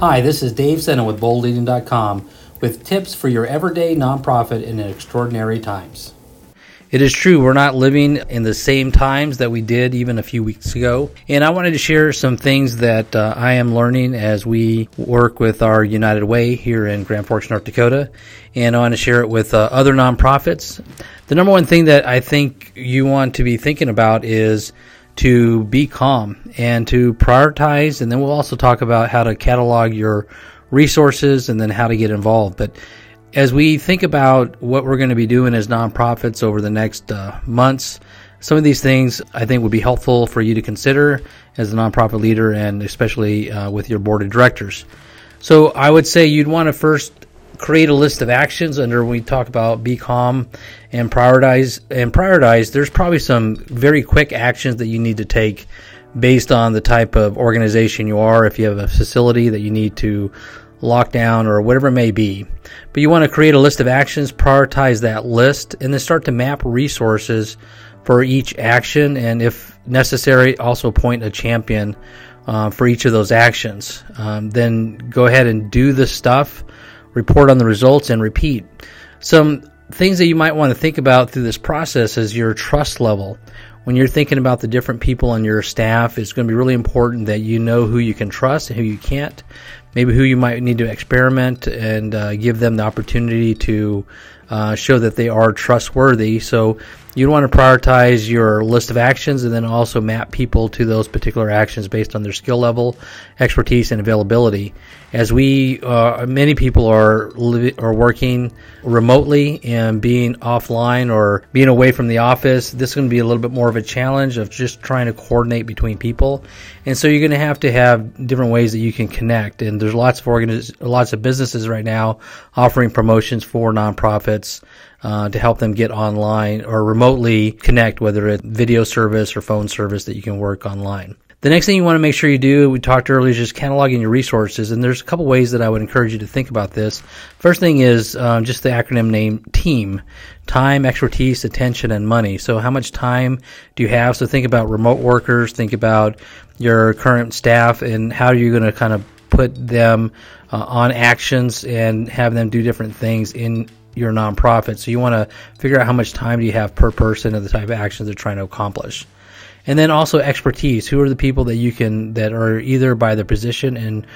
Hi, this is Dave Senna with BoldLeading.com with tips for your everyday nonprofit in extraordinary times. It is true, we're not living in the same times that we did even a few weeks ago. And I wanted to share some things that uh, I am learning as we work with our United Way here in Grand Forks, North Dakota. And I want to share it with uh, other nonprofits. The number one thing that I think you want to be thinking about is to be calm and to prioritize. And then we'll also talk about how to catalog your resources and then how to get involved. But as we think about what we're going to be doing as nonprofits over the next uh, months, some of these things I think would be helpful for you to consider as a nonprofit leader and especially uh, with your board of directors. So I would say you'd want to first create a list of actions under when we talk about be calm and prioritize and prioritize there's probably some very quick actions that you need to take based on the type of organization you are. If you have a facility that you need to lock down or whatever it may be. But you want to create a list of actions prioritize that list and then start to map resources for each action and if necessary also appoint a champion uh, for each of those actions. Um, then go ahead and do the stuff report on the results, and repeat. Some things that you might want to think about through this process is your trust level. When you're thinking about the different people on your staff, it's going to be really important that you know who you can trust and who you can't. Maybe who you might need to experiment and uh, give them the opportunity to uh, show that they are trustworthy. So you want to prioritize your list of actions and then also map people to those particular actions based on their skill level, expertise, and availability. As we, uh, many people are are working remotely and being offline or being away from the office, this is going to be a little bit more of a challenge of just trying to coordinate between people. And so you're going to have to have different ways that you can connect. And there's lots of organiz- lots of businesses right now offering promotions for nonprofits uh, to help them get online or remotely connect, whether it's video service or phone service that you can work online. The next thing you want to make sure you do, we talked earlier, is just cataloging your resources. And there's a couple ways that I would encourage you to think about this. First thing is um, just the acronym name TEAM time, expertise, attention, and money. So, how much time do you have? So, think about remote workers, think about your current staff, and how are you going to kind of put them uh, on actions and have them do different things in your nonprofit. So you want to figure out how much time do you have per person and the type of actions they're trying to accomplish. And then also expertise. Who are the people that you can that are either by their position in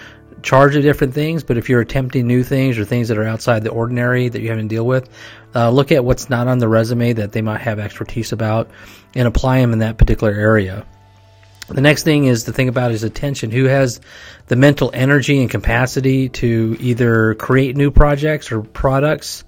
charge of different things, but if you're attempting new things or things that are outside the ordinary that you haven't to deal with, uh, look at what's not on the resume that they might have expertise about and apply them in that particular area. The next thing is to think about is attention. Who has the mental energy and capacity to either create new projects or products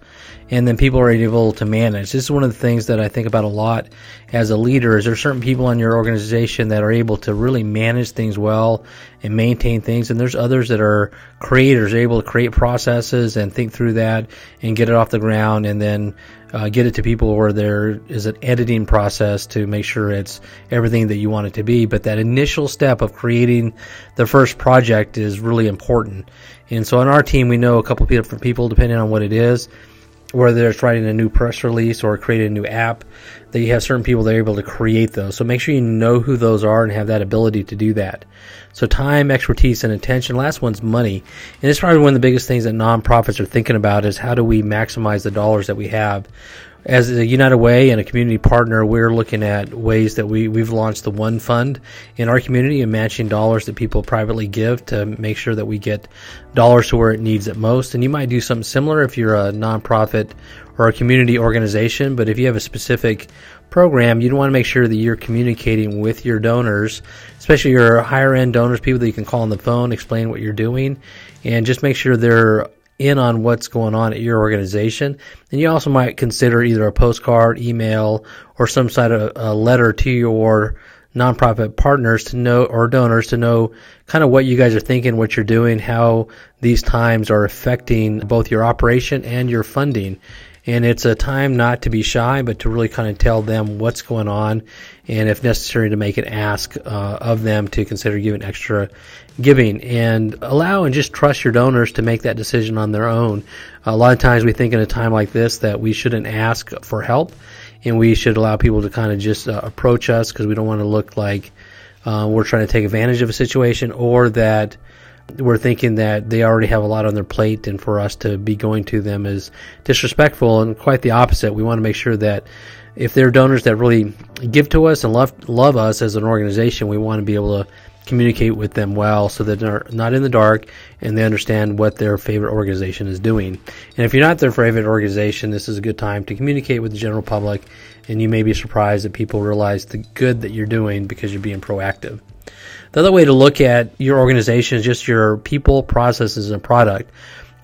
and then people are able to manage. This is one of the things that I think about a lot as a leader. Is there certain people in your organization that are able to really manage things well and maintain things, and there's others that are creators, able to create processes and think through that and get it off the ground, and then uh, get it to people where there is an editing process to make sure it's everything that you want it to be. But that initial step of creating the first project is really important. And so on our team, we know a couple of different people, depending on what it is whether it's writing a new press release or creating a new app, that you have certain people that are able to create those. So make sure you know who those are and have that ability to do that. So time, expertise, and attention. Last one's money. And it's probably one of the biggest things that nonprofits are thinking about is how do we maximize the dollars that we have as a United Way and a community partner, we're looking at ways that we, we've launched the One Fund in our community and matching dollars that people privately give to make sure that we get dollars to where it needs it most. And you might do something similar if you're a nonprofit or a community organization, but if you have a specific program, you'd want to make sure that you're communicating with your donors, especially your higher end donors, people that you can call on the phone, explain what you're doing, and just make sure they're in on what's going on at your organization. And you also might consider either a postcard, email, or some sort of a letter to your nonprofit partners to know or donors to know kind of what you guys are thinking, what you're doing, how these times are affecting both your operation and your funding. And it's a time not to be shy, but to really kind of tell them what's going on, and if necessary, to make an ask uh, of them to consider giving extra giving and allow and just trust your donors to make that decision on their own. A lot of times we think in a time like this that we shouldn't ask for help and we should allow people to kind of just uh, approach us because we don't want to look like uh, we're trying to take advantage of a situation or that we're thinking that they already have a lot on their plate, and for us to be going to them is disrespectful, and quite the opposite. We want to make sure that if they're donors that really give to us and love love us as an organization, we want to be able to communicate with them well so that they're not in the dark and they understand what their favorite organization is doing. And if you're not their favorite organization, this is a good time to communicate with the general public and you may be surprised that people realize the good that you're doing because you're being proactive. The other way to look at your organization is just your people, processes, and product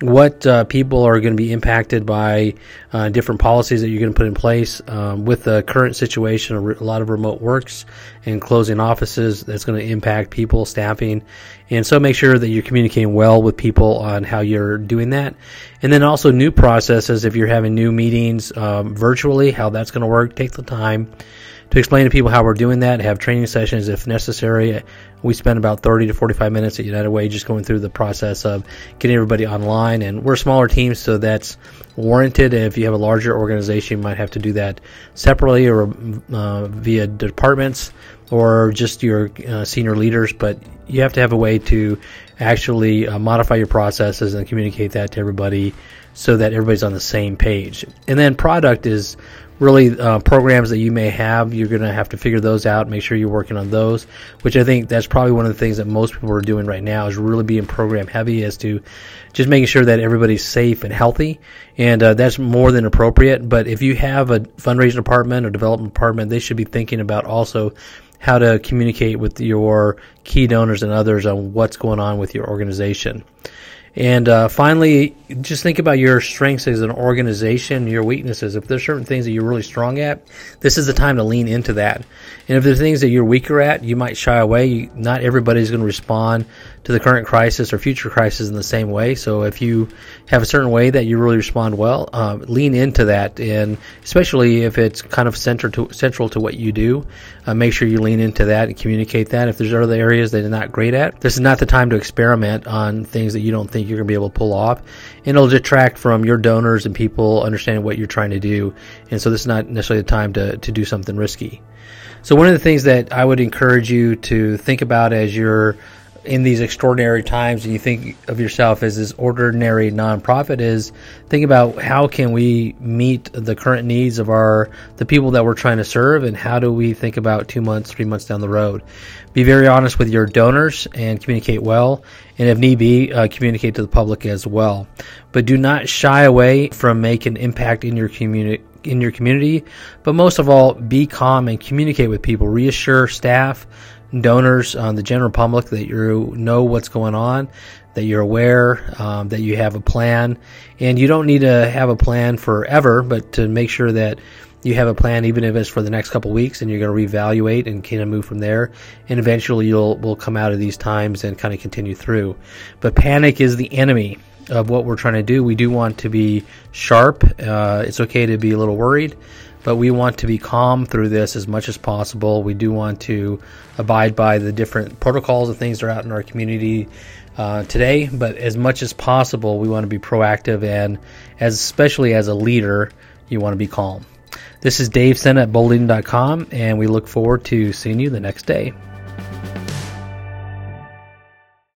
what uh, people are going to be impacted by uh, different policies that you're going to put in place um, with the current situation a lot of remote works and closing offices that's going to impact people staffing. And so make sure that you're communicating well with people on how you're doing that. And then also new processes if you're having new meetings um, virtually how that's going to work take the time to explain to people how we're doing that, have training sessions if necessary. We spend about 30 to 45 minutes at United Way just going through the process of getting everybody online. And we're smaller teams, so that's warranted. If you have a larger organization, you might have to do that separately or uh, via departments or just your uh, senior leaders. But you have to have a way to actually uh, modify your processes and communicate that to everybody so that everybody's on the same page. And then product is really uh, programs that you may have you're going to have to figure those out make sure you're working on those which i think that's probably one of the things that most people are doing right now is really being program heavy as to just making sure that everybody's safe and healthy and uh, that's more than appropriate but if you have a fundraising department or development department they should be thinking about also how to communicate with your key donors and others on what's going on with your organization and uh, finally, just think about your strengths as an organization, your weaknesses. If there's certain things that you're really strong at, this is the time to lean into that. And if there's things that you're weaker at, you might shy away. Not everybody's going to respond to the current crisis or future crisis in the same way. So if you have a certain way that you really respond well, um, lean into that, and especially if it's kind of central to central to what you do, uh, make sure you lean into that and communicate that. If there's other areas that you're not great at, this is not the time to experiment on things that you don't think you're going to be able to pull off, and it'll detract from your donors and people understanding what you're trying to do. And so this is not necessarily the time to to do something risky. So one of the things that I would encourage you to think about as you're in these extraordinary times and you think of yourself as this ordinary nonprofit is think about how can we meet the current needs of our the people that we're trying to serve and how do we think about two months three months down the road? Be very honest with your donors and communicate well and if need be uh, communicate to the public as well. But do not shy away from making impact in your community in your community but most of all be calm and communicate with people. Reassure staff donors, uh, the general public, that you know what's going on, that you're aware, um, that you have a plan, and you don't need to have a plan forever, but to make sure that you have a plan, even if it's for the next couple weeks, and you're going to reevaluate and kind of move from there, and eventually you'll will come out of these times and kind of continue through. But panic is the enemy of what we're trying to do. We do want to be sharp. Uh, it's okay to be a little worried, but we want to be calm through this as much as possible. We do want to abide by the different protocols and things that are out in our community uh, today, but as much as possible, we want to be proactive and, as especially as a leader, you want to be calm. This is Dave Sen at boldleading.com, and we look forward to seeing you the next day.